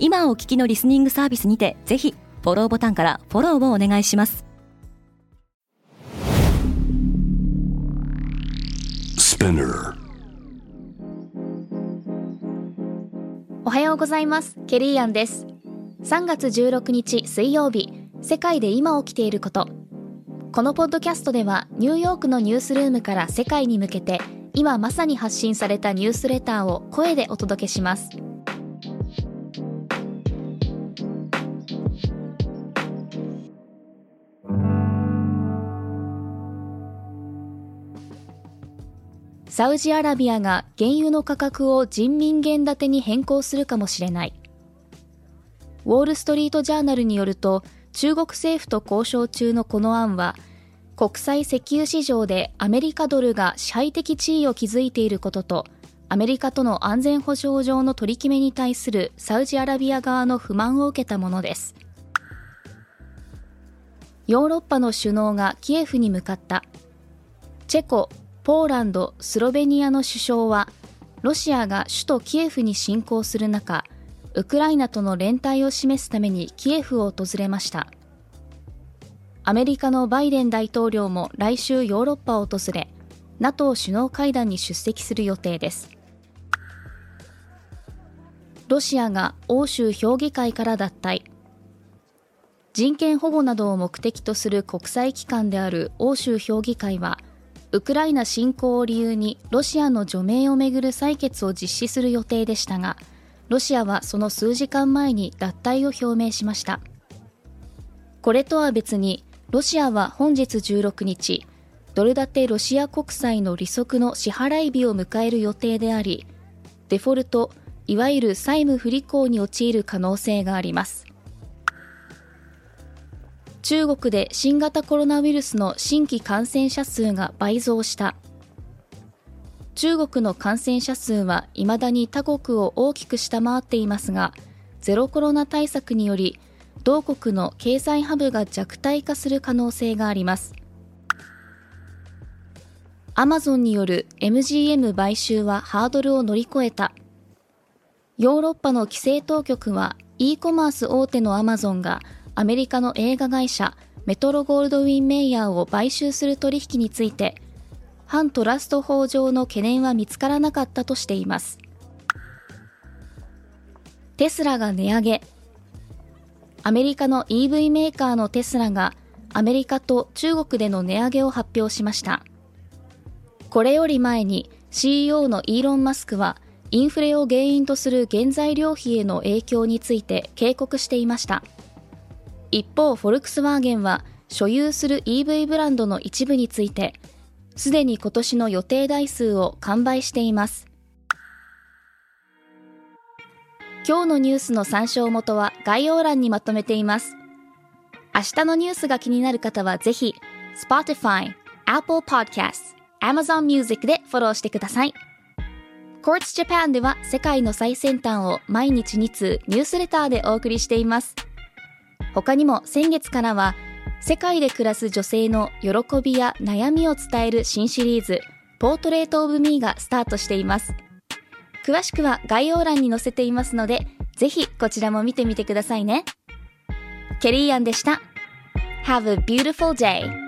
今お聞きのリスニングサービスにてぜひフォローボタンからフォローをお願いします。おはようございます。ケリーアンです。3月16日水曜日世界で今起きていること。このポッドキャストではニューヨークのニュースルームから世界に向けて今まさに発信されたニュースレターを声でお届けしますサウジアラビアが原油の価格を人民元建てに変更するかもしれない。ウォール・ストリート・ジャーナルによると、中国政府と交渉中のこの案は、国際石油市場でアメリカドルが支配的地位を築いていることと、アメリカとの安全保障上の取り決めに対するサウジアラビア側の不満を受けたものです。ヨーロッパの首脳がキエフに向かった。チェコ、ポーランド、スロベニアの首相は、ロシアが首都キエフに侵攻する中、ウクライナとの連帯を示すためにキエフを訪れました。アメリカのバイデン大統領も来週ヨーロッパを訪れ、NATO 首脳会談に出席する予定です。ロシアが欧州評議会から脱退。人権保護などを目的とする国際機関である欧州評議会は、ウクライナ侵攻を理由にロシアの除名をめぐる採決を実施する予定でしたがロシアはその数時間前に脱退を表明しましたこれとは別にロシアは本日16日ドル建てロシア国債の利息の支払い日を迎える予定でありデフォルトいわゆる債務不履行に陥る可能性があります。中国で新型コロナウイルスの新規感染者数が倍増した。中国の感染者数は未だに他国を大きく下回っていますがゼロコロナ対策により同国の経済ハブが弱体化する可能性があります。アマゾンによる MGM 買収はハードルを乗り越えた。ヨーロッパの規制当局は e コマース大手のアマゾンがアメリカの映画会社メトロゴールドウィン・メイヤーを買収する取引について反トラスト法上の懸念は見つからなかったとしています。テスラが値上げ。アメリカの EV メーカーのテスラがアメリカと中国での値上げを発表しました。これより前に CEO のイーロン・マスクはインフレを原因とする原材料費への影響について警告していました。一方、フォルクスワーゲンは所有する EV ブランドの一部について、すでに今年の予定台数を完売しています。今日のニュースの参照元は概要欄にまとめています。明日のニュースが気になる方はぜひ、Spotify、Apple Podcasts、Amazon Music でフォローしてください。Quartz Japan では世界の最先端を毎日2通ニュースレターでお送りしています。他にも先月からは世界で暮らす女性の喜びや悩みを伝える新シリーズポートレートオブミーがスタートしています。詳しくは概要欄に載せていますので、ぜひこちらも見てみてくださいね。ケリーアンでした。Have a beautiful day!